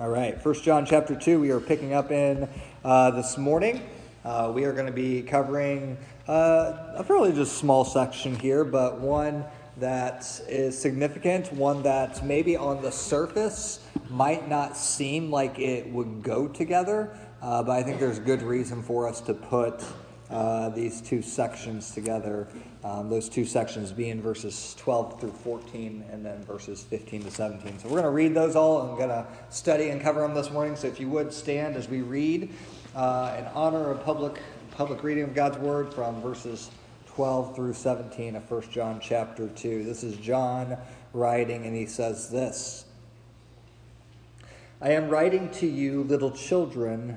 All right, First John chapter 2, we are picking up in uh, this morning. Uh, we are going to be covering uh, a fairly just small section here, but one that is significant, one that maybe on the surface might not seem like it would go together, uh, but I think there's good reason for us to put uh, these two sections together. Um, those two sections being verses 12 through 14 and then verses 15 to 17. So we're going to read those all and going to study and cover them this morning. So if you would stand as we read uh, in honor of public, public reading of God's word from verses 12 through 17 of 1 John chapter 2. This is John writing, and he says this I am writing to you, little children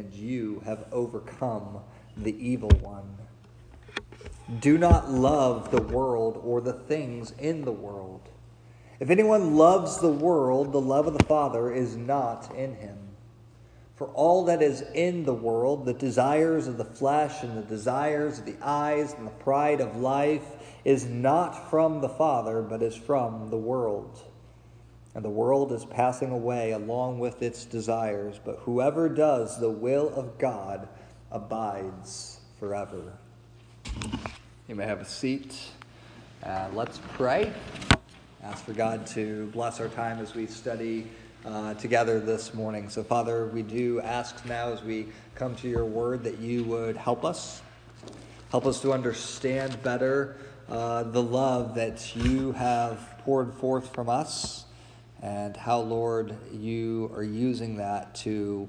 and you have overcome the evil one. Do not love the world or the things in the world. If anyone loves the world, the love of the Father is not in him. For all that is in the world, the desires of the flesh and the desires of the eyes and the pride of life, is not from the Father, but is from the world and the world is passing away along with its desires, but whoever does the will of God abides forever. You may have a seat. Uh, let's pray. Ask for God to bless our time as we study uh, together this morning. So, Father, we do ask now as we come to your word that you would help us. Help us to understand better uh, the love that you have poured forth from us and how, Lord, you are using that to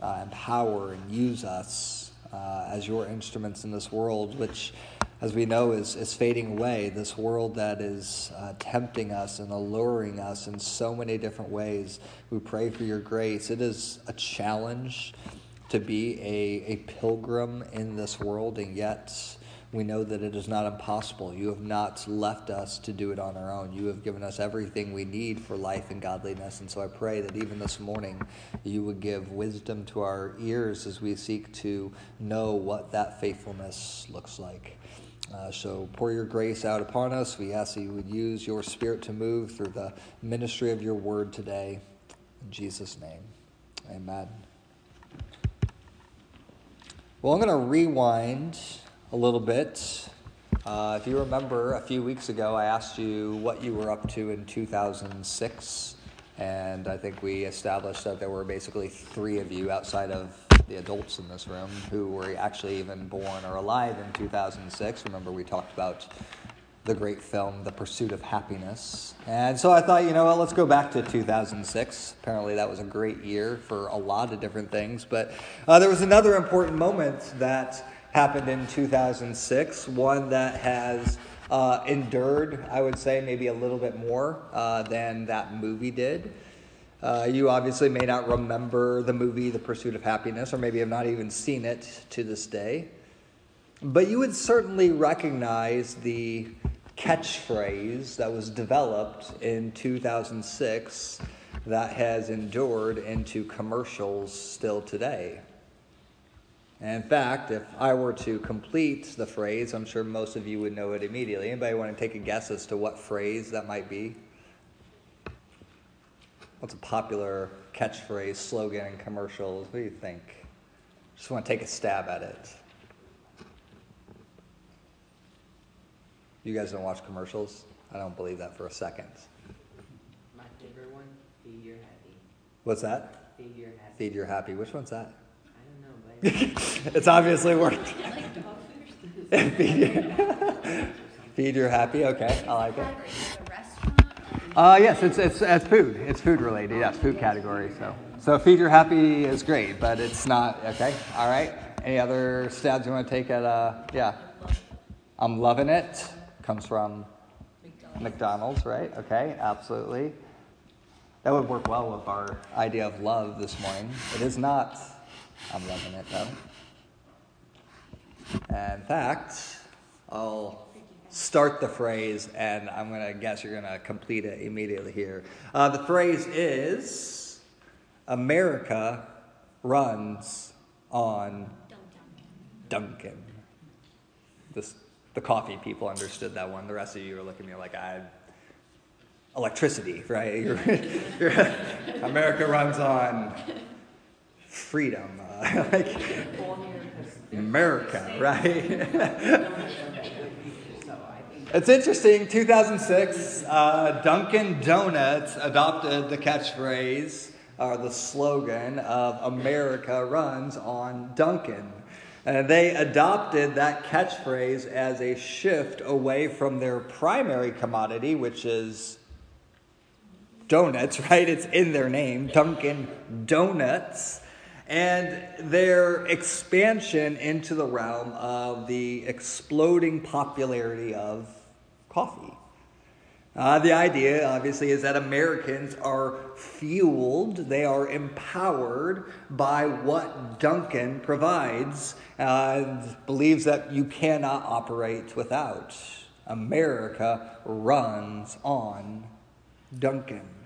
uh, empower and use us uh, as your instruments in this world, which, as we know, is, is fading away. This world that is uh, tempting us and alluring us in so many different ways. We pray for your grace. It is a challenge to be a, a pilgrim in this world, and yet we know that it is not impossible. You have not left us to do it on our own. You have given us everything we need for life and godliness. And so I pray that even this morning, you would give wisdom to our ears as we seek to know what that faithfulness looks like. Uh, so pour your grace out upon us. We ask that you would use your spirit to move through the ministry of your word today. In Jesus' name, amen. Well, I'm going to rewind a little bit. Uh, if you remember, a few weeks ago, I asked you what you were up to in 2006, and I think we established that there were basically three of you outside of the adults in this room who were actually even born or alive in 2006. Remember, we talked about the great film, The Pursuit of Happiness. And so I thought, you know what, let's go back to 2006. Apparently, that was a great year for a lot of different things. But uh, there was another important moment that happened in 2006, one that has uh, endured, I would say, maybe a little bit more uh, than that movie did. Uh, you obviously may not remember the movie The Pursuit of Happiness, or maybe have not even seen it to this day. But you would certainly recognize the catchphrase that was developed in 2006 that has endured into commercials still today. And in fact, if I were to complete the phrase, I'm sure most of you would know it immediately. Anybody want to take a guess as to what phrase that might be? What's a popular catchphrase, slogan in commercials? What do you think? Just want to take a stab at it. You guys don't watch commercials? I don't believe that for a second. My favorite one, Feed Your Happy. What's that? Feed Your Happy. Feed Your Happy. Which one's that? it's obviously worked. feed, your, feed your happy. Okay, I like it. Uh, yes, it's, it's, it's food. It's food related. Yes, food category. So, so feed your happy is great, but it's not okay. All right. Any other stabs you want to take at? Uh, yeah, I'm loving it. Comes from McDonald's, McDonald's right? Okay, absolutely. That would work well with our idea of love this morning. It is not. I'm loving it though. In fact, I'll start the phrase and I'm going to guess you're going to complete it immediately here. Uh, the phrase is America runs on Dunkin'. This, the coffee people understood that one. The rest of you are looking at me like I electricity, right? America runs on freedom, uh, like America, right? it's interesting. 2006, uh, Dunkin' Donuts adopted the catchphrase or the slogan of "America runs on Dunkin'." And they adopted that catchphrase as a shift away from their primary commodity, which is donuts, right? It's in their name, Dunkin' Donuts. And their expansion into the realm of the exploding popularity of coffee. Uh, the idea, obviously, is that Americans are fueled, they are empowered by what Dunkin' provides, and believes that you cannot operate without. America runs on Dunkin'.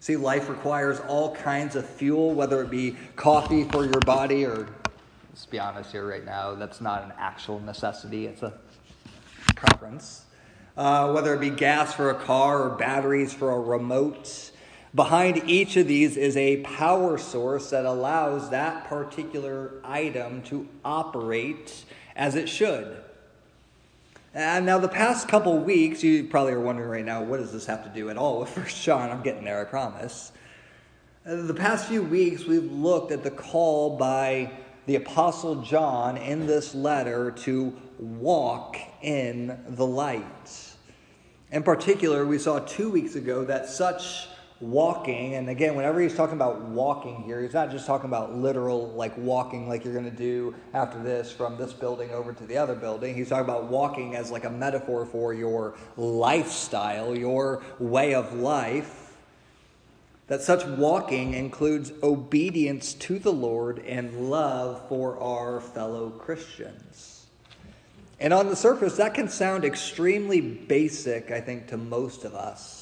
See, life requires all kinds of fuel, whether it be coffee for your body or, let's be honest here right now, that's not an actual necessity, it's a preference. Uh, whether it be gas for a car or batteries for a remote. Behind each of these is a power source that allows that particular item to operate as it should. And now, the past couple weeks, you probably are wondering right now, what does this have to do at all with First John? I'm getting there, I promise. Uh, the past few weeks, we've looked at the call by the Apostle John in this letter to walk in the light. In particular, we saw two weeks ago that such walking, and again, whenever he's talking about walking here, he's not just talking about literal, like walking like you're going to do after this from this building over to the other building. He's talking about walking as like a metaphor for your lifestyle, your way of life. That such walking includes obedience to the Lord and love for our fellow Christians. And on the surface, that can sound extremely basic, I think, to most of us.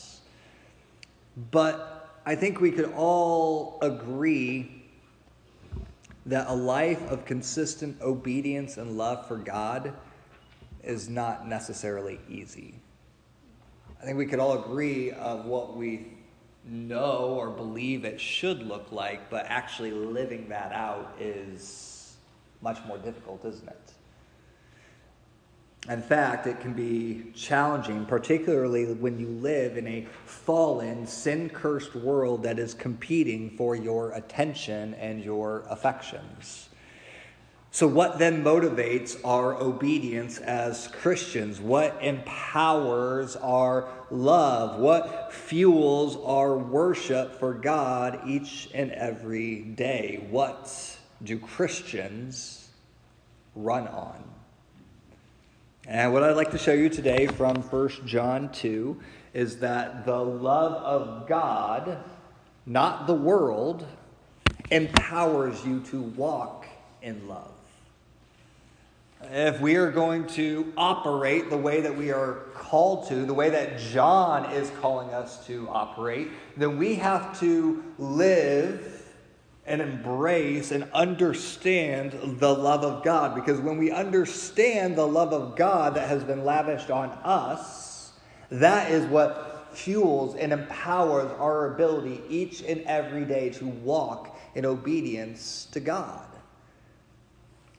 But I think we could all agree that a life of consistent obedience and love for God is not necessarily easy. I think we could all agree of what we know or believe it should look like, but actually living that out is much more difficult, isn't it? In fact, it can be challenging, particularly when you live in a fallen, sin cursed world that is competing for your attention and your affections. So, what then motivates our obedience as Christians? What empowers our love? What fuels our worship for God each and every day? What do Christians run on? And what I'd like to show you today from 1 John 2 is that the love of God, not the world, empowers you to walk in love. If we are going to operate the way that we are called to, the way that John is calling us to operate, then we have to live and embrace and understand the love of God. Because when we understand the love of God that has been lavished on us, that is what fuels and empowers our ability each and every day to walk in obedience to God.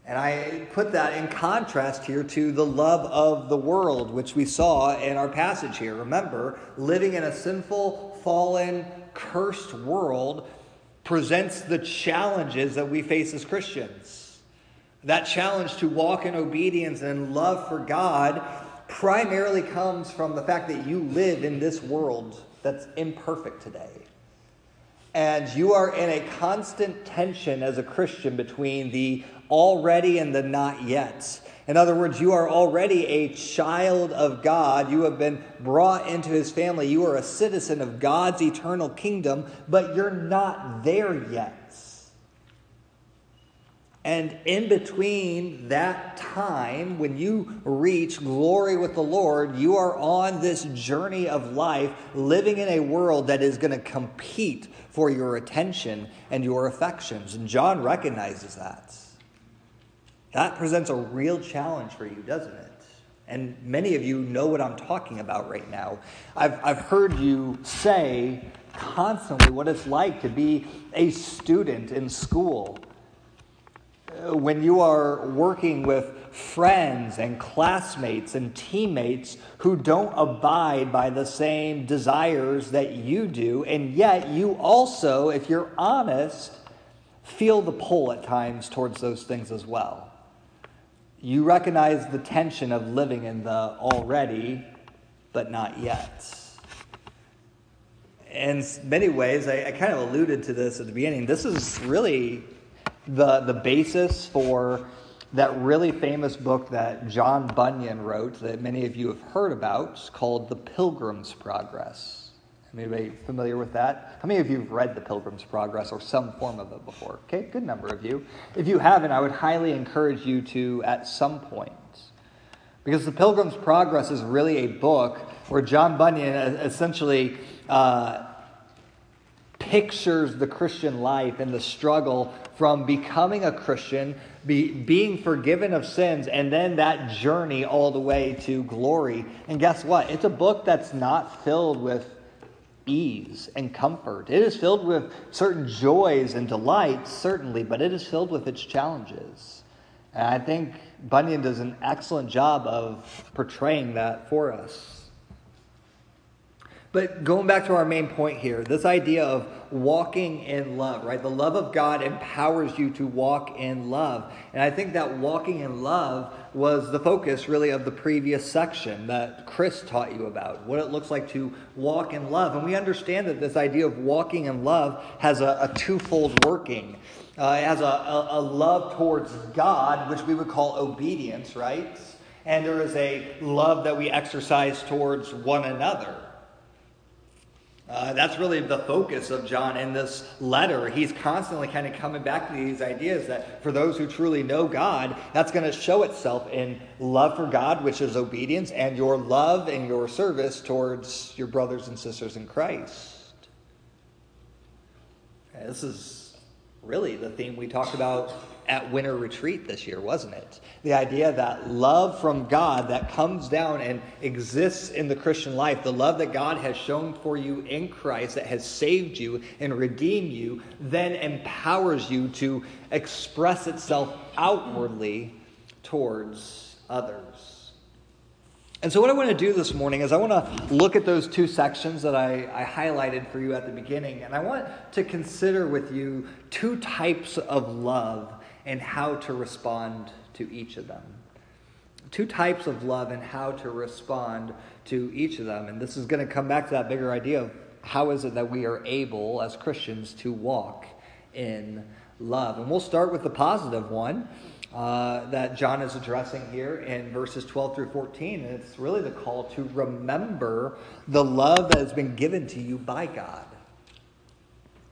And I put that in contrast here to the love of the world, which we saw in our passage here. Remember, living in a sinful, fallen, cursed world presents the challenges that we face as Christians. That challenge to walk in obedience and love for God primarily comes from the fact that you live in this world that's imperfect today. And you are in a constant tension as a Christian between the already and the not yet. In other words, you are already a child of God. You have been brought into his family. You are a citizen of God's eternal kingdom, but you're not there yet. And in between that time, when you reach glory with the Lord, you are on this journey of life, living in a world that is going to compete for your attention and your affections. And John recognizes that. That presents a real challenge for you, doesn't it? And many of you know what I'm talking about right now. I've, I've heard you say constantly what it's like to be a student in school uh, when you are working with friends and classmates and teammates who don't abide by the same desires that you do, and yet you also, if you're honest, feel the pull at times towards those things as well. You recognize the tension of living in the already, but not yet. In many ways, I, I kind of alluded to this at the beginning. This is really the, the basis for that really famous book that John Bunyan wrote that many of you have heard about called The Pilgrim's Progress. Anybody familiar with that? How many of you have read The Pilgrim's Progress or some form of it before? Okay, good number of you. If you haven't, I would highly encourage you to at some point. Because The Pilgrim's Progress is really a book where John Bunyan essentially uh, pictures the Christian life and the struggle from becoming a Christian, be, being forgiven of sins, and then that journey all the way to glory. And guess what? It's a book that's not filled with ease and comfort. It is filled with certain joys and delights, certainly, but it is filled with its challenges. And I think Bunyan does an excellent job of portraying that for us. But going back to our main point here, this idea of walking in love, right? The love of God empowers you to walk in love. And I think that walking in love was the focus really of the previous section that Chris taught you about, what it looks like to walk in love. And we understand that this idea of walking in love has a, a twofold working. Uh, it has a, a, a love towards God, which we would call obedience, right? And there is a love that we exercise towards one another. Uh, that's really the focus of John in this letter. He's constantly kind of coming back to these ideas that for those who truly know God, that's going to show itself in love for God, which is obedience, and your love and your service towards your brothers and sisters in Christ. this is really the theme we talked about at winter retreat this year, wasn't it? The idea that love from God that comes down and exists in the Christian life, the love that God has shown for you in Christ that has saved you and redeemed you, then empowers you to express itself outwardly towards others. And so, what I want to do this morning is I want to look at those two sections that I, I, highlighted for you at the beginning, and I want to consider with you two types of love and how to respond to each of them. Two types of love and how to respond to each of them. And this is going to come back to that bigger idea of how is it that we are able as Christians to walk in love. And we'll start with the positive one. Uh, that John is addressing here in verses 12 through 14. And it's really the call to remember the love that has been given to you by God.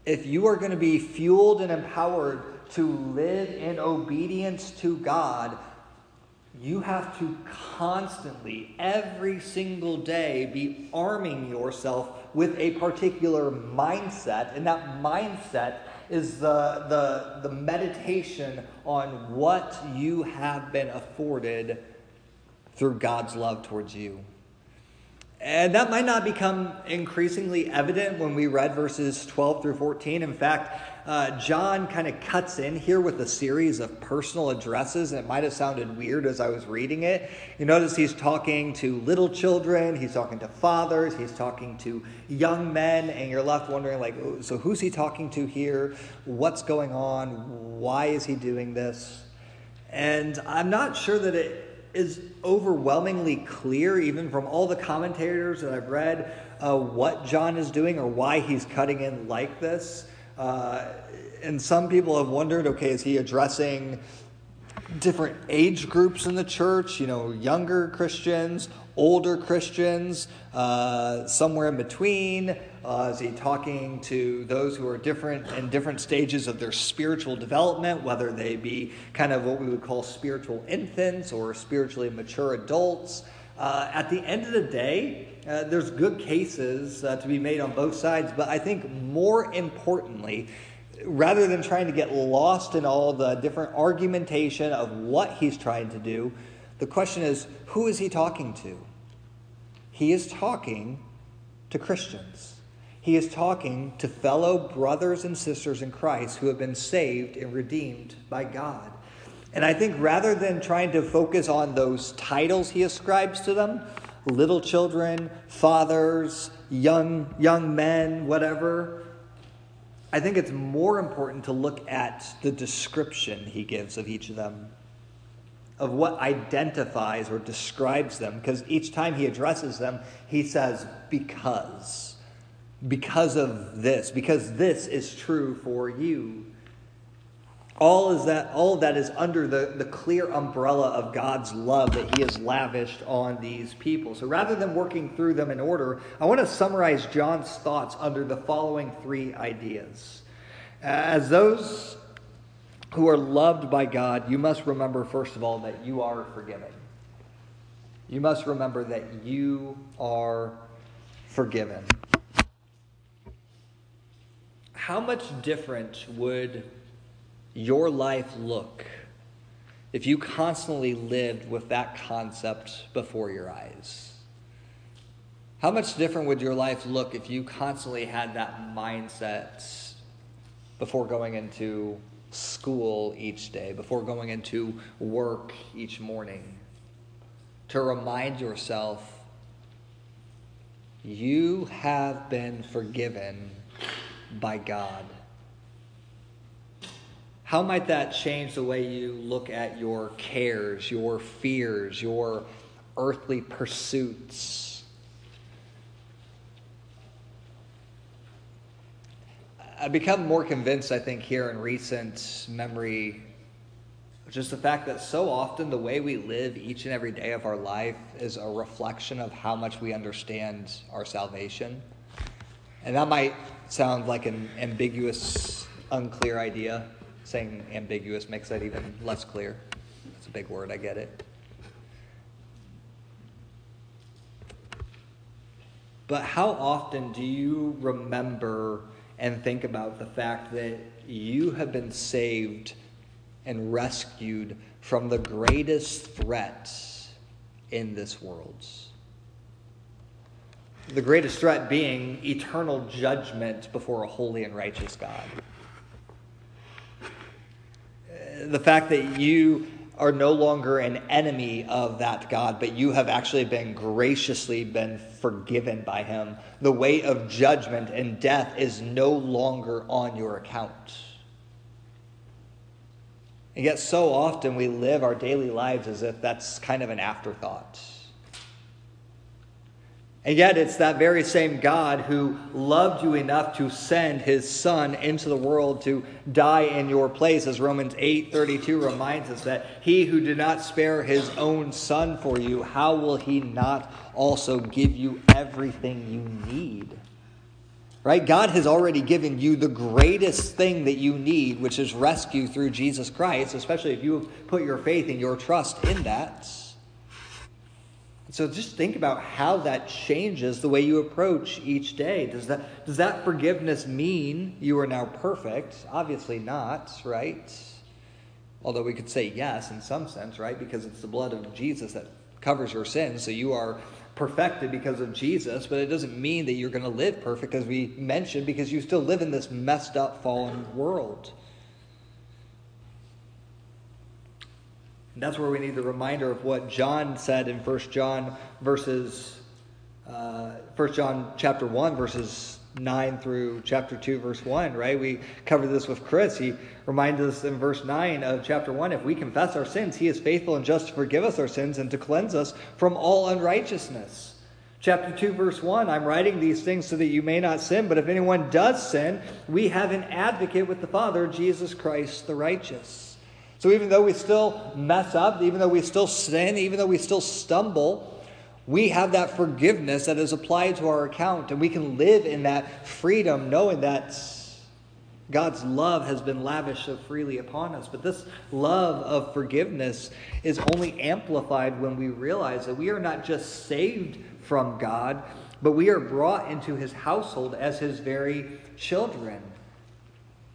If you are going to be fueled and empowered to live in obedience to God, you have to constantly, every single day, be arming yourself with a particular mindset. And that mindset is the, the, the meditation on what you have been afforded through God's love towards you. And that might not become increasingly evident when we read verses 12 through 14. In fact, uh, John kind of cuts in here with a series of personal addresses, and it might have sounded weird as I was reading it. You notice he's talking to little children, he's talking to fathers, he's talking to young men, and you're left wondering, like, oh, so who's he talking to here? What's going on? Why is he doing this? And I'm not sure that it is overwhelmingly clear, even from all the commentators that I've read, uh, what John is doing or why he's cutting in like this. Uh, and some people have wondered okay, is he addressing different age groups in the church, you know, younger Christians, older Christians, uh, somewhere in between? Uh, is he talking to those who are different in different stages of their spiritual development, whether they be kind of what we would call spiritual infants or spiritually mature adults? Uh, at the end of the day, uh, there's good cases uh, to be made on both sides, but I think more importantly, rather than trying to get lost in all the different argumentation of what he's trying to do, the question is who is he talking to? He is talking to Christians. He is talking to fellow brothers and sisters in Christ who have been saved and redeemed by God. And I think rather than trying to focus on those titles he ascribes to them, little children, fathers, young young men, whatever, I think it's more important to look at the description he gives of each of them, of what identifies or describes them, because each time he addresses them, he says, because. Because of this, because this is true for you. All is that all of that is under the, the clear umbrella of God's love that He has lavished on these people. So rather than working through them in order, I want to summarize John's thoughts under the following three ideas. As those who are loved by God, you must remember, first of all, that you are forgiven. You must remember that you are forgiven. How much different would your life look if you constantly lived with that concept before your eyes? How much different would your life look if you constantly had that mindset before going into school each day, before going into work each morning? To remind yourself, you have been forgiven by God. How might that change the way you look at your cares, your fears, your earthly pursuits? I've become more convinced, I think, here in recent memory, just the fact that so often the way we live each and every day of our life is a reflection of how much we understand our salvation. And that might sound like an ambiguous, unclear idea saying ambiguous makes that even less clear. It's a big word, I get it. But how often do you remember and think about the fact that you have been saved and rescued from the greatest threat in this world? The greatest threat being eternal judgment before a holy and righteous God the fact that you are no longer an enemy of that God, but you have actually been graciously been forgiven by him. The weight of judgment and death is no longer on your account. And yet, so often we live our daily lives as if that's kind of an afterthought. And yet, it's that very same God who loved you enough to send his Son into the world to die in your place, as Romans 8 32 reminds us that he who did not spare his own Son for you, how will he not also give you everything you need? Right? God has already given you the greatest thing that you need, which is rescue through Jesus Christ, especially if you put your faith and your trust in that. So just think about how that changes the way you approach each day. Does that, does that forgiveness mean you are now perfect? Obviously not, right? Although we could say yes in some sense, right? Because it's the blood of Jesus that covers your sins. So you are perfected because of Jesus, but it doesn't mean that you're going to live perfect, as we mentioned, because you still live in this messed up, fallen world. And that's where we need the reminder of what John said in 1 John verses uh, 1 John chapter 1 verses 9 through chapter 2 verse 1, right? We covered this with Chris. He reminds us in verse 9 of chapter 1, if we confess our sins, he is faithful and just to forgive us our sins and to cleanse us from all unrighteousness. Chapter 2, verse 1 I'm writing these things so that you may not sin, but if anyone does sin, we have an advocate with the Father, Jesus Christ the righteous. So even though we still mess up, even though we still sin, even though we still stumble, we have that forgiveness that is applied to our account, and we can live in that freedom knowing that God's love has been lavished so freely upon us. But this love of forgiveness is only amplified when we realize that we are not just saved from God, but we are brought into his household as his very children.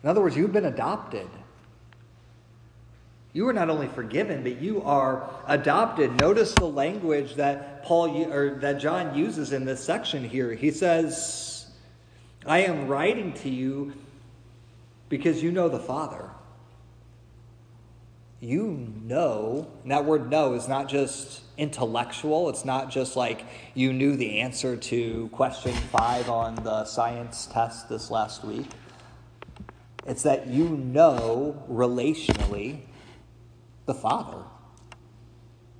In other words, you've been adopted. You are not only forgiven, but you are adopted. Notice the language that Paul or that John uses in this section here. He says, "I am writing to you because you know the Father." You know, and that word know is not just intellectual. It's not just like you knew the answer to question five on the science test this last week. It's that you know relationally the Father.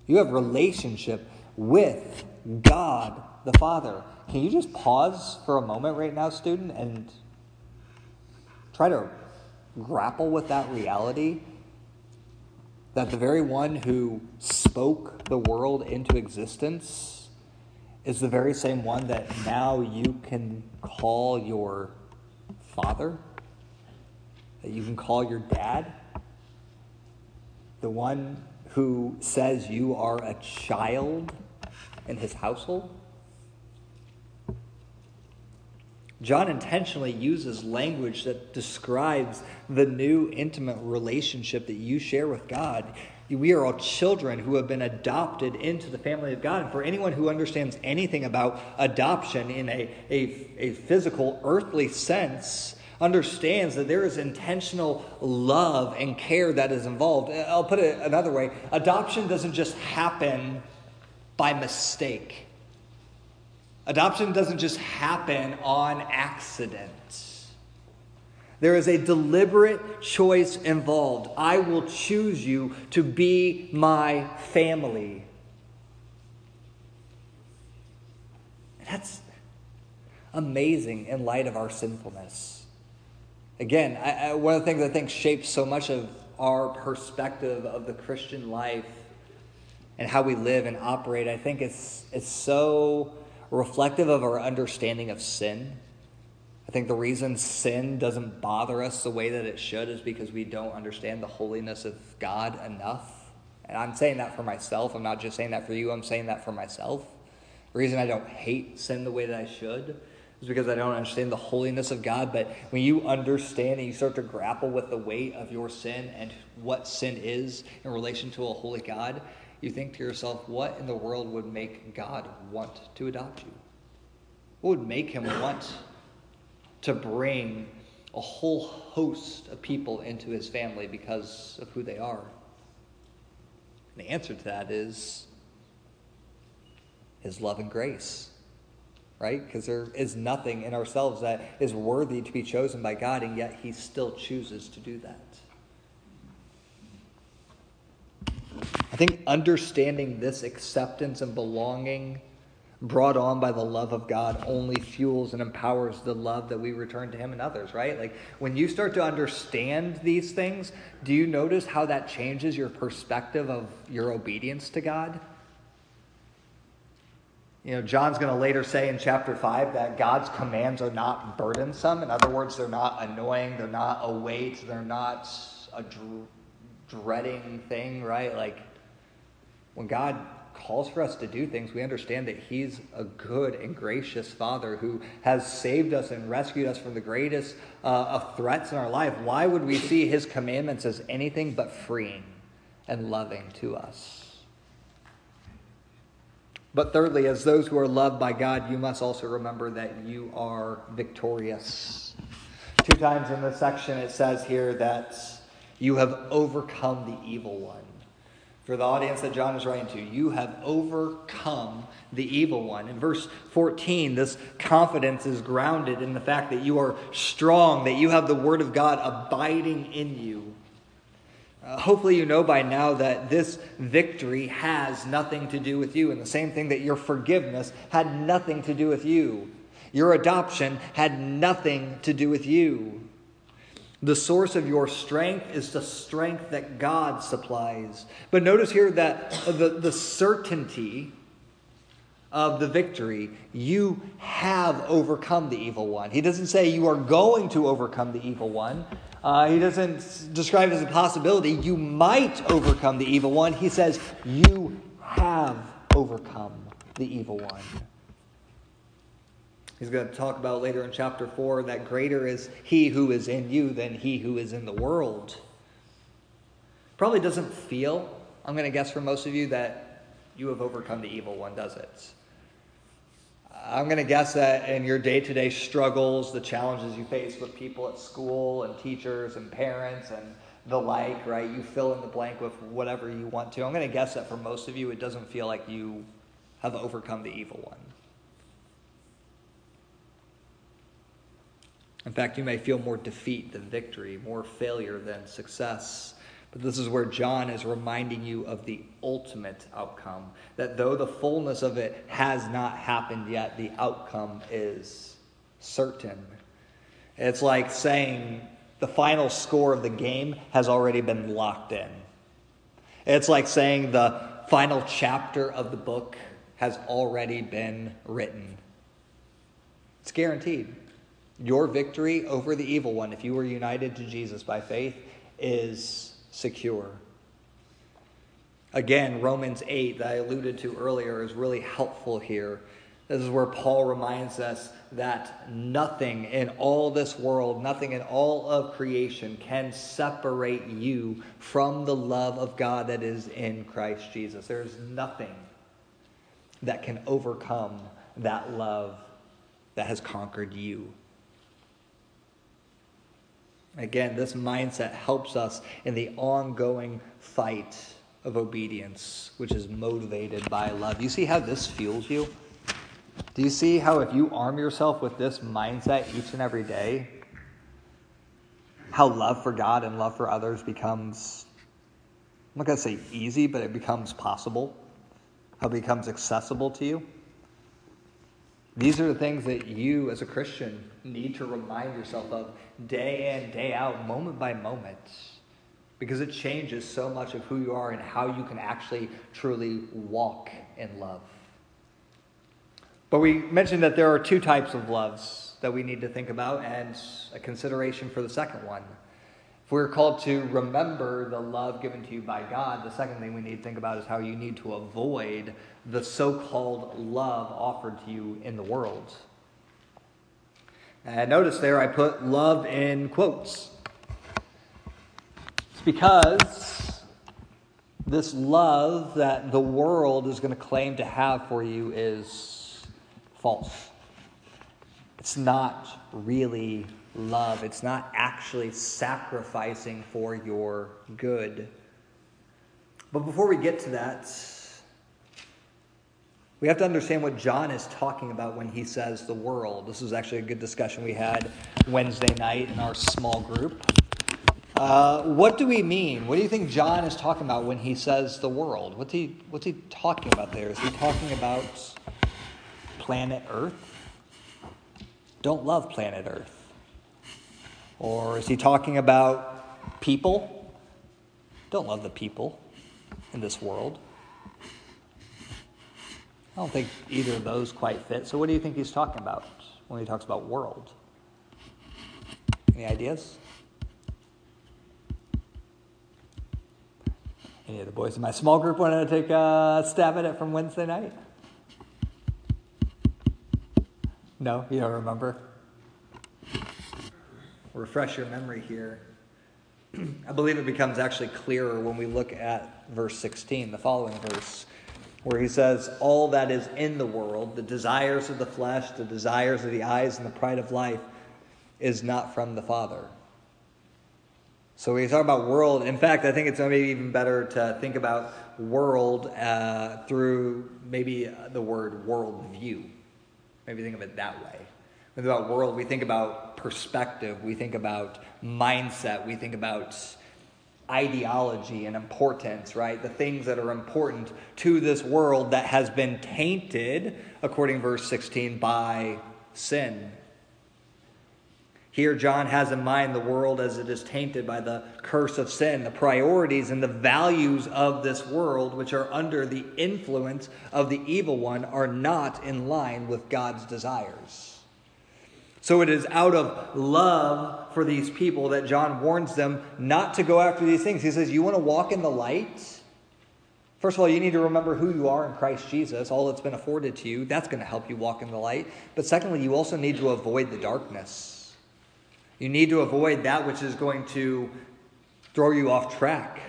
You have relationship with God the Father. Can you just pause for a moment right now, student, and try to grapple with that reality? That the very one who spoke the world into existence is the very same one that now you can call your father, that you can call your dad the one who says you are a child in his household? John intentionally uses language that describes the new intimate relationship that you share with God. We are all children who have been adopted into the family of God. And for anyone who understands anything about adoption in a, a, a physical, earthly sense, understands that there is intentional love and care that is involved. I'll put it another way adoption doesn't just happen by mistake, adoption doesn't just happen on accident. There is a deliberate choice involved. I will choose you to be my family. That's amazing in light of our sinfulness. Again, I, I, one of the things I think shapes so much of our perspective of the Christian life and how we live and operate, I think it's, it's so reflective of our understanding of sin. I think the reason sin doesn't bother us the way that it should is because we don't understand the holiness of God enough. And I'm saying that for myself. I'm not just saying that for you, I'm saying that for myself. The reason I don't hate sin the way that I should is because I don't understand the holiness of God. But when you understand and you start to grapple with the weight of your sin and what sin is in relation to a holy God, you think to yourself, what in the world would make God want to adopt you? What would make him want to bring a whole host of people into his family because of who they are? And the answer to that is his love and grace right? Because there is nothing in ourselves that is worthy to be chosen by God, and yet He still chooses to do that. I think understanding this acceptance and belonging brought on by the love of God only fuels and empowers the love that we return to Him and others, right? Like when you start to understand these things, do you notice how that changes your perspective of your obedience to God? You know, John's going to later say in chapter 5 that God's commands are not burdensome. In other words, they're not annoying, they're not a weight, they're not a dr- dreading thing, right? Like, when God calls for us to do things, we understand that He's a good and gracious Father who has saved us and rescued us from the greatest uh, of threats in our life. Why would we see His commandments as anything but freeing and loving to us? But thirdly, as those who are loved by God, you must also remember that you are victorious. Two times in this section it says here that you have overcome the evil one. For the audience that John is writing to, you have overcome the evil one. In verse 14, this confidence is grounded in the fact that you are strong, that you have the word of God abiding in you. Uh, hopefully, you know by now that this victory has nothing to do with you, and the same thing that your forgiveness had nothing to do with you. Your adoption had nothing to do with you. The source of your strength is the strength that God supplies. But notice here that the, the certainty of the victory, you have overcome the evil one. He doesn't say you are going to overcome the evil one. Uh, he doesn't describe it as a possibility. You might overcome the evil one. He says you have overcome the evil one. He's going to talk about later in chapter 4 that greater is he who is in you than he who is in the world. Probably doesn't feel, I'm going to guess for most of you, that you have overcome the evil one, does it? I'm going to guess that in your day to day struggles, the challenges you face with people at school and teachers and parents and the like, right? You fill in the blank with whatever you want to. I'm going to guess that for most of you, it doesn't feel like you have overcome the evil one. In fact, you may feel more defeat than victory, more failure than success. But this is where John is reminding you of the ultimate outcome that though the fullness of it has not happened yet, the outcome is certain. It's like saying the final score of the game has already been locked in. It's like saying the final chapter of the book has already been written. It's guaranteed. Your victory over the evil one, if you were united to Jesus by faith, is secure. Again, Romans 8, that I alluded to earlier, is really helpful here. This is where Paul reminds us that nothing in all this world, nothing in all of creation can separate you from the love of God that is in Christ Jesus. There is nothing that can overcome that love that has conquered you. Again, this mindset helps us in the ongoing fight of obedience, which is motivated by love. You see how this fuels you? Do you see how if you arm yourself with this mindset each and every day, how love for God and love for others becomes, I'm not going to say easy, but it becomes possible, how it becomes accessible to you? These are the things that you, as a Christian, need to remind yourself of day in, day out, moment by moment, because it changes so much of who you are and how you can actually truly walk in love. But we mentioned that there are two types of loves that we need to think about, and a consideration for the second one. We're called to remember the love given to you by God, the second thing we need to think about is how you need to avoid the so called love offered to you in the world. And notice there I put love in quotes. It's because this love that the world is going to claim to have for you is false. It's not really love, it's not actually sacrificing for your good. But before we get to that, we have to understand what John is talking about when he says the world. This was actually a good discussion we had Wednesday night in our small group. Uh, what do we mean? What do you think John is talking about when he says the world? What's he, what's he talking about there? Is he talking about planet Earth? Don't love planet Earth. Or is he talking about people? Don't love the people in this world. I don't think either of those quite fit. So, what do you think he's talking about when he talks about world? Any ideas? Any of the boys in my small group want to take a stab at it from Wednesday night? No, you don't remember? Refresh your memory here. I believe it becomes actually clearer when we look at verse 16, the following verse where he says, All that is in the world, the desires of the flesh, the desires of the eyes, and the pride of life, is not from the Father. So when you talk about world, in fact, I think it's maybe even better to think about world uh, through maybe the word worldview. Maybe think of it that way. When we think about world, we think about perspective, we think about mindset, we think about ideology and importance, right? The things that are important to this world that has been tainted, according to verse 16, by sin. Here, John has in mind the world as it is tainted by the curse of sin, the priorities and the values of this world, which are under the influence of the evil one, are not in line with God's desires. So it is out of love for these people that John warns them not to go after these things. He says, You want to walk in the light? First of all, you need to remember who you are in Christ Jesus, all that's been afforded to you. That's going to help you walk in the light. But secondly, you also need to avoid the darkness. You need to avoid that which is going to throw you off track.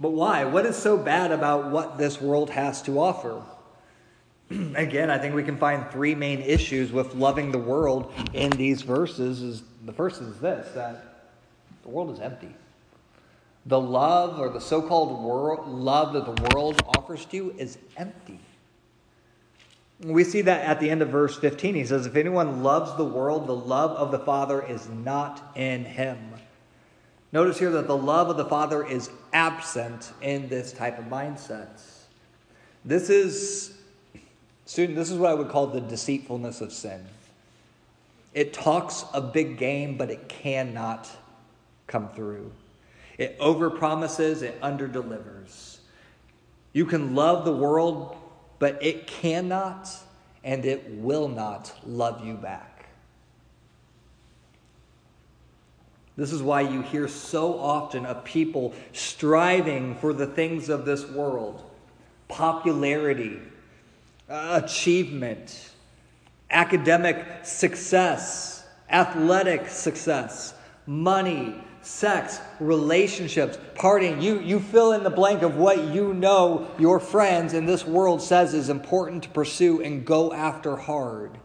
But why? What is so bad about what this world has to offer? Again, I think we can find three main issues with loving the world in these verses. Is the first is this that the world is empty. The love or the so-called world, love that the world offers to you is empty. We see that at the end of verse 15. He says, If anyone loves the world, the love of the Father is not in him. Notice here that the love of the Father is absent in this type of mindset. This is, student, this is what I would call the deceitfulness of sin. It talks a big game, but it cannot come through. It overpromises, it underdelivers. You can love the world but it cannot and it will not love you back. This is why you hear so often of people striving for the things of this world popularity, achievement, academic success, athletic success, money, sex, relationships, partying. You, you fill in the blank of what you know your friends in this world says is important to pursue and go after hard.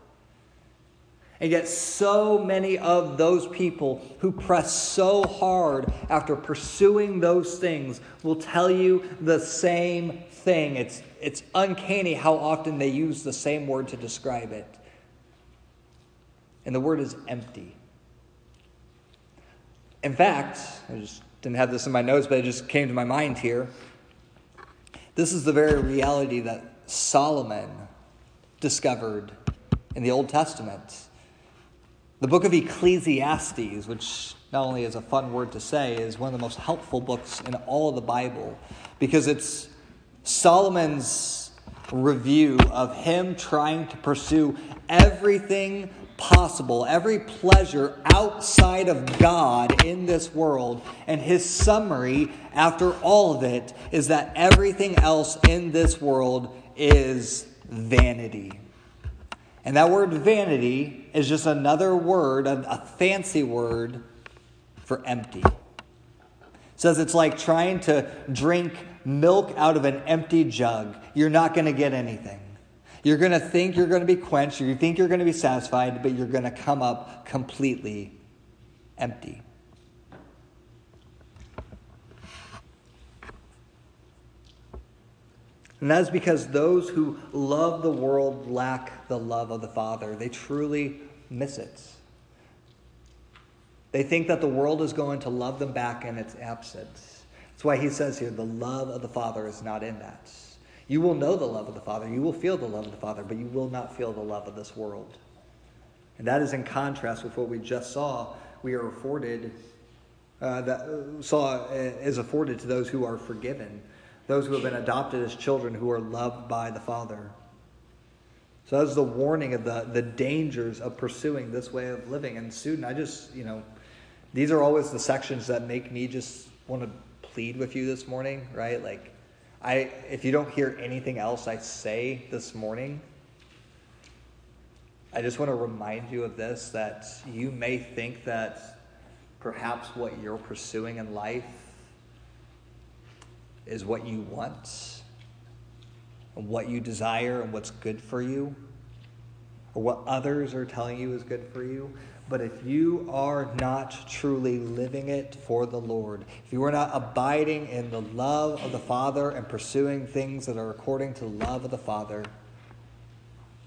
And yet, so many of those people who press so hard after pursuing those things will tell you the same thing. It's, it's uncanny how often they use the same word to describe it. And the word is empty. In fact, I just didn't have this in my notes, but it just came to my mind here. This is the very reality that Solomon discovered in the Old Testament. The book of Ecclesiastes, which not only is a fun word to say, is one of the most helpful books in all of the Bible because it's Solomon's review of him trying to pursue everything possible, every pleasure outside of God in this world. And his summary after all of it is that everything else in this world is vanity. And that word vanity is just another word, a, fancy word for empty. It says it's like trying to drink milk out of an empty jug. You're not going to get anything. You're going to think you're going to be quenched, you think you're going to be satisfied, but you're going to come up completely empty. And that is because those who love the world lack the love of the Father. They truly miss it. They think that the world is going to love them back in its absence. That's why he says here the love of the Father is not in that. You will know the love of the Father. You will feel the love of the Father, but you will not feel the love of this world. And that is in contrast with what we just saw. We are afforded, uh, that uh, saw uh, is afforded to those who are forgiven, those who have been adopted as children who are loved by the Father. So that's the warning of the, the dangers of pursuing this way of living. And student, I just, you know, these are always the sections that make me just want to plead with you this morning, right? Like, I, if you don't hear anything else I say this morning, I just want to remind you of this that you may think that perhaps what you're pursuing in life is what you want and what you desire and what's good for you or what others are telling you is good for you. But if you are not truly living it for the Lord, if you are not abiding in the love of the Father and pursuing things that are according to the love of the Father,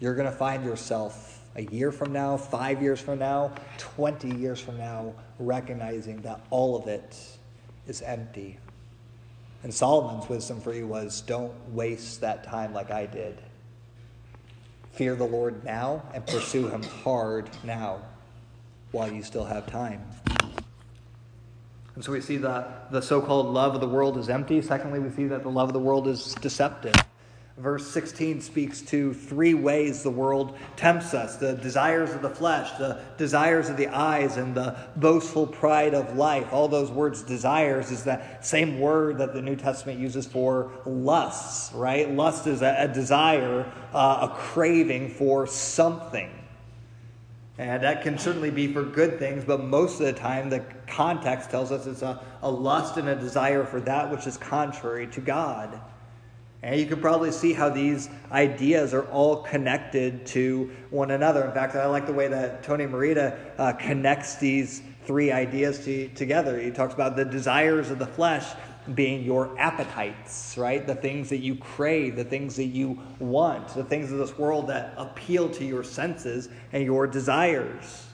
you're going to find yourself a year from now, five years from now, 20 years from now, recognizing that all of it is empty. And Solomon's wisdom for you was don't waste that time like I did. Fear the Lord now and pursue him hard now. While you still have time. And so we see that the so called love of the world is empty. Secondly, we see that the love of the world is deceptive. Verse 16 speaks to three ways the world tempts us the desires of the flesh, the desires of the eyes, and the boastful pride of life. All those words, desires, is that same word that the New Testament uses for lusts, right? Lust is a, a desire, uh, a craving for something. And that can certainly be for good things, but most of the time the context tells us it's a, a lust and a desire for that which is contrary to God. And you can probably see how these ideas are all connected to one another. In fact, I like the way that Tony Merida uh, connects these three ideas to, together. He talks about the desires of the flesh being your appetites, right? The things that you crave, the things that you want, the things of this world that appeal to your senses and your desires.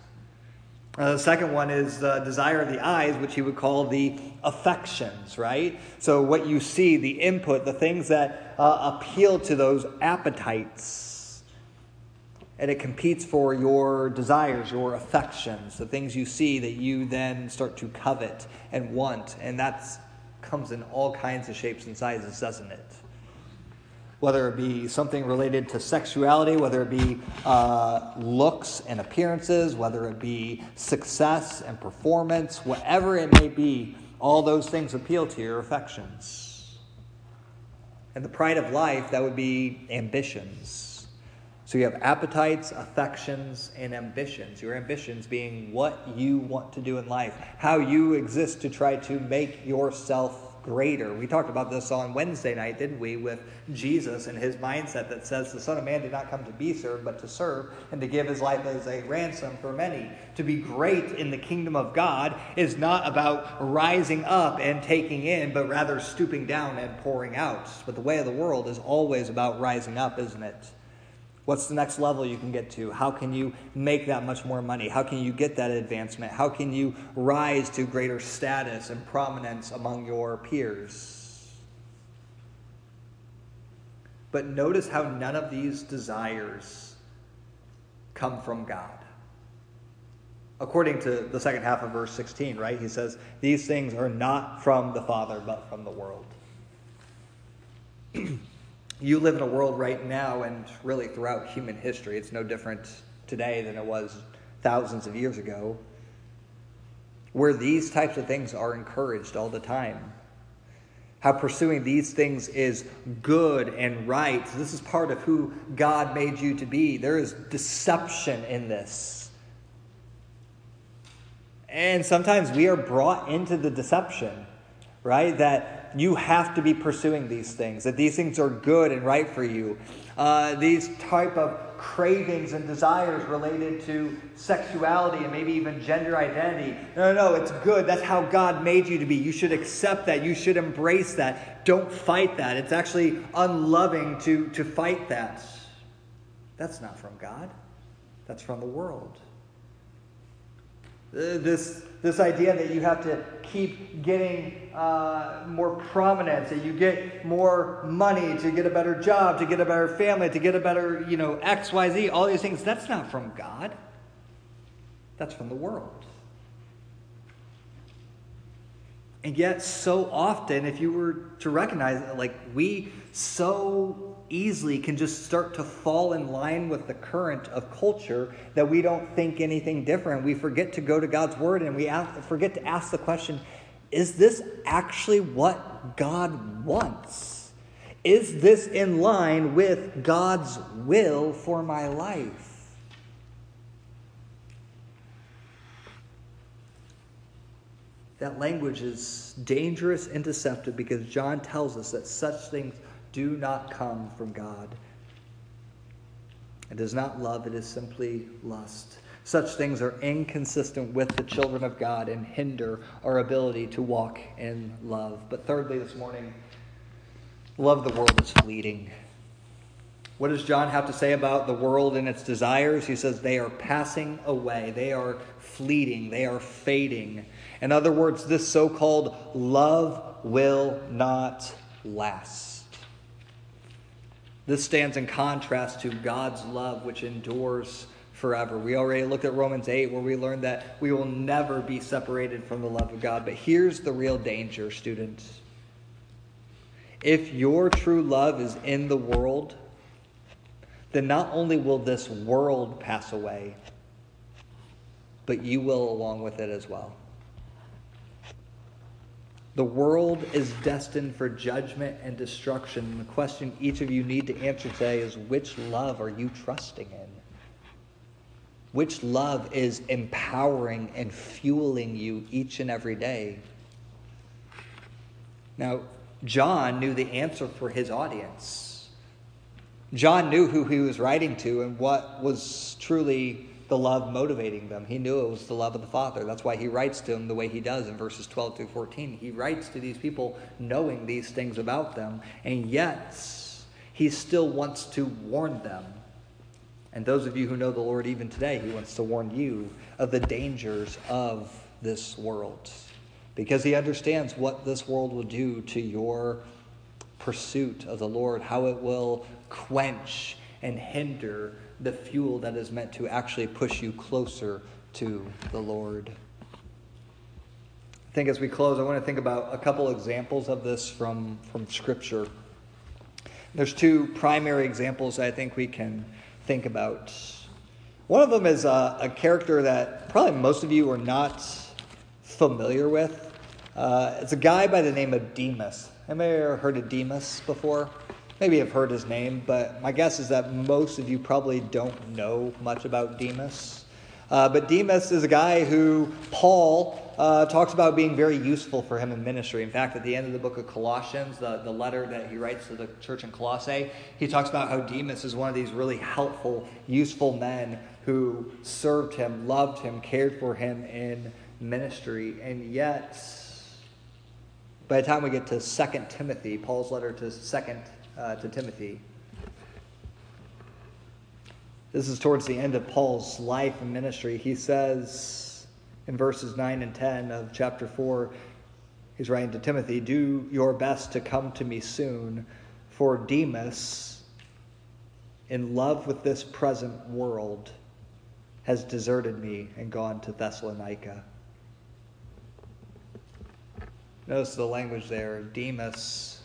Uh, the second one is the desire of the eyes, which he would call the affections, right? So, what you see, the input, the things that uh, appeal to those appetites. And it competes for your desires, your affections, the things you see that you then start to covet and want. And that comes in all kinds of shapes and sizes, doesn't it? whether it be something related to sexuality, whether it be uh, looks and appearances, whether it be success and performance, whatever it may be, all those things appeal to your affections. And the pride of life, that would be ambitions. So you have appetites, affections, and ambitions. Your ambitions being what you want to do in life, how you exist to try to make yourself greater. We talked about this on Wednesday night, didn't we, with Jesus and his mindset that says the Son of Man did not come to be served, but to serve and to give his life as a ransom for many. To be great in the kingdom of God is not about rising up and taking in, but rather stooping down and pouring out. But the way of the world is always about rising up, isn't it? What's the next level you can get to? How can you make that much more money? How can you get that advancement? How can you rise to greater status and prominence among your peers? But notice how none of these desires come from God. According to the second half of verse 16, right? He says, These things are not from the Father, but from the world. you live in a world right now and really throughout human history, it's no different today than it was thousands of years ago, where these types of things are encouraged all the time. How pursuing these things is good and right. This is part of who God made you to be. There is deception in this. And sometimes we are brought into the deception, right? That you have to be pursuing these things, that these things are good and right for you. Uh, these type of cravings and desires related to sexuality and maybe even gender identity. No, no, no, it's good. That's how God made you to be. You should accept that. You should embrace that. Don't fight that. It's actually unloving to, to fight that. That's not from God, that's from the world. Uh, this, this idea that you have to keep getting uh, more prominence, that you get more money to get a better job, to get a better family, to get a better, you know, X, Y, Z, all these things, that's not from God. That's from the world. And yet, so often, if you were to recognize like we so easily can just start to fall in line with the current of culture that we don't think anything different. We forget to go to God's word and we ask, forget to ask the question is this actually what God wants? Is this in line with God's will for my life? That language is dangerous and deceptive because John tells us that such things do not come from God. It is not love, it is simply lust. Such things are inconsistent with the children of God and hinder our ability to walk in love. But thirdly, this morning, love the world is fleeting. What does John have to say about the world and its desires? He says they are passing away, they are fleeting, they are fading. In other words, this so called love will not last. This stands in contrast to God's love, which endures forever. We already looked at Romans 8 where we learned that we will never be separated from the love of God. But here's the real danger, students. If your true love is in the world, then not only will this world pass away, but you will along with it as well. The world is destined for judgment and destruction. And the question each of you need to answer today is which love are you trusting in? Which love is empowering and fueling you each and every day? Now, John knew the answer for his audience. John knew who he was writing to and what was truly the love motivating them. He knew it was the love of the Father. That's why he writes to them the way he does in verses 12 through 14. He writes to these people knowing these things about them, and yet he still wants to warn them and those of you who know the Lord even today, He wants to warn you of the dangers of this world because He understands what this world will do to your pursuit of the Lord, how it will quench and hinder the fuel that is meant to actually push you closer to the Lord. I think as we close, I want to think about a couple examples of this from, from Scripture. There's two primary examples I think we can think about. One of them is a, a character that probably most of you are not familiar with. Uh, it's a guy by the name of Demas. Have you ever heard of Demas before? Maybe have heard his name, but my guess is that most of you probably don't know much about Demas. Uh, but Demas is a guy who Paul uh, talks about being very useful for him in ministry. In fact, at the end of the book of Colossians, the, the letter that he writes to the church in Colossae, he talks about how Demas is one of these really helpful, useful men who served him, loved him, cared for him in ministry. And yet, by the time we get to Second Timothy, Paul's letter to Second uh, to Timothy, this is towards the end of Paul's life and ministry. He says in verses 9 and 10 of chapter 4, he's writing to Timothy, Do your best to come to me soon, for Demas, in love with this present world, has deserted me and gone to Thessalonica. Notice the language there Demas,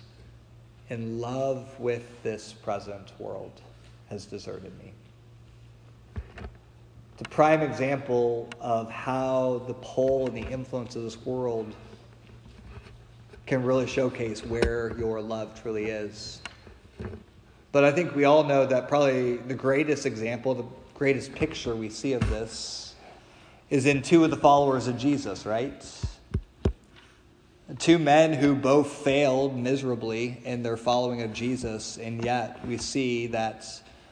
in love with this present world, has deserted me. The prime example of how the pull and the influence of this world can really showcase where your love truly is. But I think we all know that probably the greatest example, the greatest picture we see of this is in two of the followers of Jesus, right? Two men who both failed miserably in their following of Jesus, and yet we see that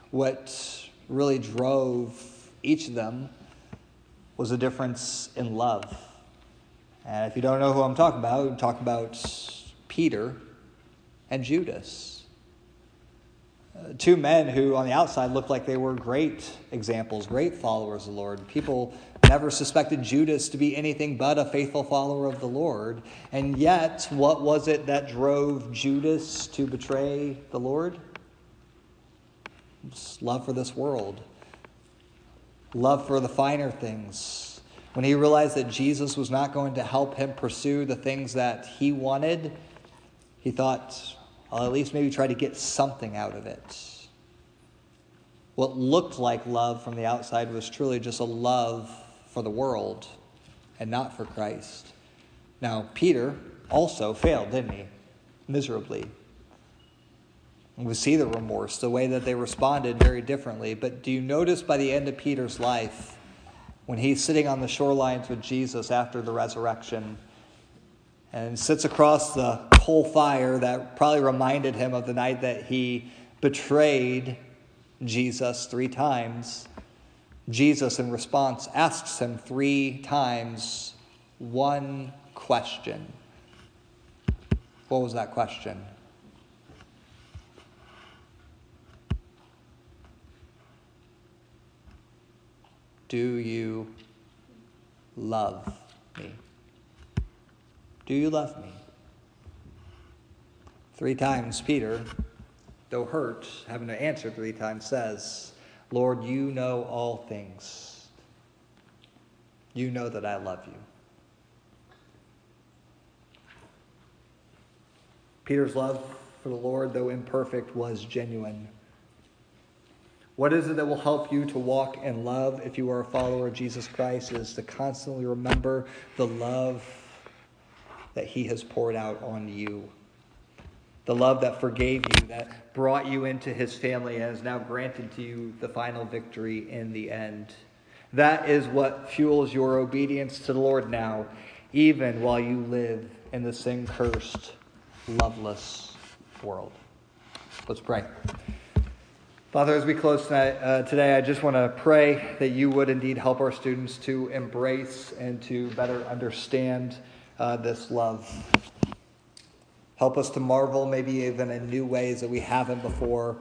what really drove each of them was a difference in love. And if you don't know who I'm talking about, talking about Peter and Judas. Two men who, on the outside, looked like they were great examples, great followers of the Lord. People never suspected Judas to be anything but a faithful follower of the Lord. And yet, what was it that drove Judas to betray the Lord? love for this world love for the finer things. When he realized that Jesus was not going to help him pursue the things that he wanted, he thought, I'll at least maybe try to get something out of it. What looked like love from the outside was truly just a love for the world and not for Christ. Now, Peter also failed, didn't he? Miserably. We see the remorse, the way that they responded very differently. But do you notice by the end of Peter's life, when he's sitting on the shorelines with Jesus after the resurrection and sits across the coal fire that probably reminded him of the night that he betrayed Jesus three times, Jesus, in response, asks him three times one question. What was that question? Do you love me? Do you love me? Three times, Peter, though hurt, having to answer three times, says, Lord, you know all things. You know that I love you. Peter's love for the Lord, though imperfect, was genuine. What is it that will help you to walk in love if you are a follower of Jesus Christ? Is to constantly remember the love that He has poured out on you. The love that forgave you, that brought you into His family, and has now granted to you the final victory in the end. That is what fuels your obedience to the Lord now, even while you live in the sin cursed, loveless world. Let's pray. Father, as we close tonight, uh, today, I just want to pray that you would indeed help our students to embrace and to better understand uh, this love. Help us to marvel, maybe even in new ways that we haven't before,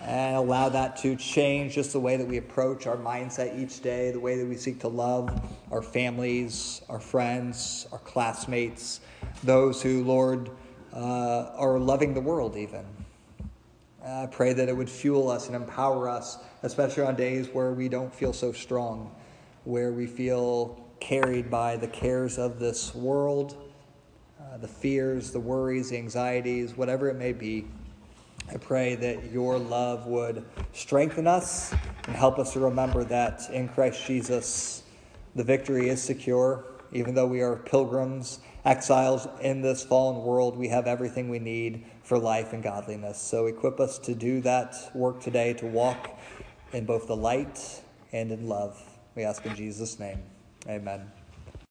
and allow that to change just the way that we approach our mindset each day, the way that we seek to love our families, our friends, our classmates, those who, Lord, uh, are loving the world even. I pray that it would fuel us and empower us, especially on days where we don't feel so strong, where we feel carried by the cares of this world, the fears, the worries, the anxieties, whatever it may be. I pray that your love would strengthen us and help us to remember that in Christ Jesus, the victory is secure. Even though we are pilgrims, exiles in this fallen world, we have everything we need for life and godliness. So equip us to do that work today, to walk in both the light and in love. We ask in Jesus' name. Amen.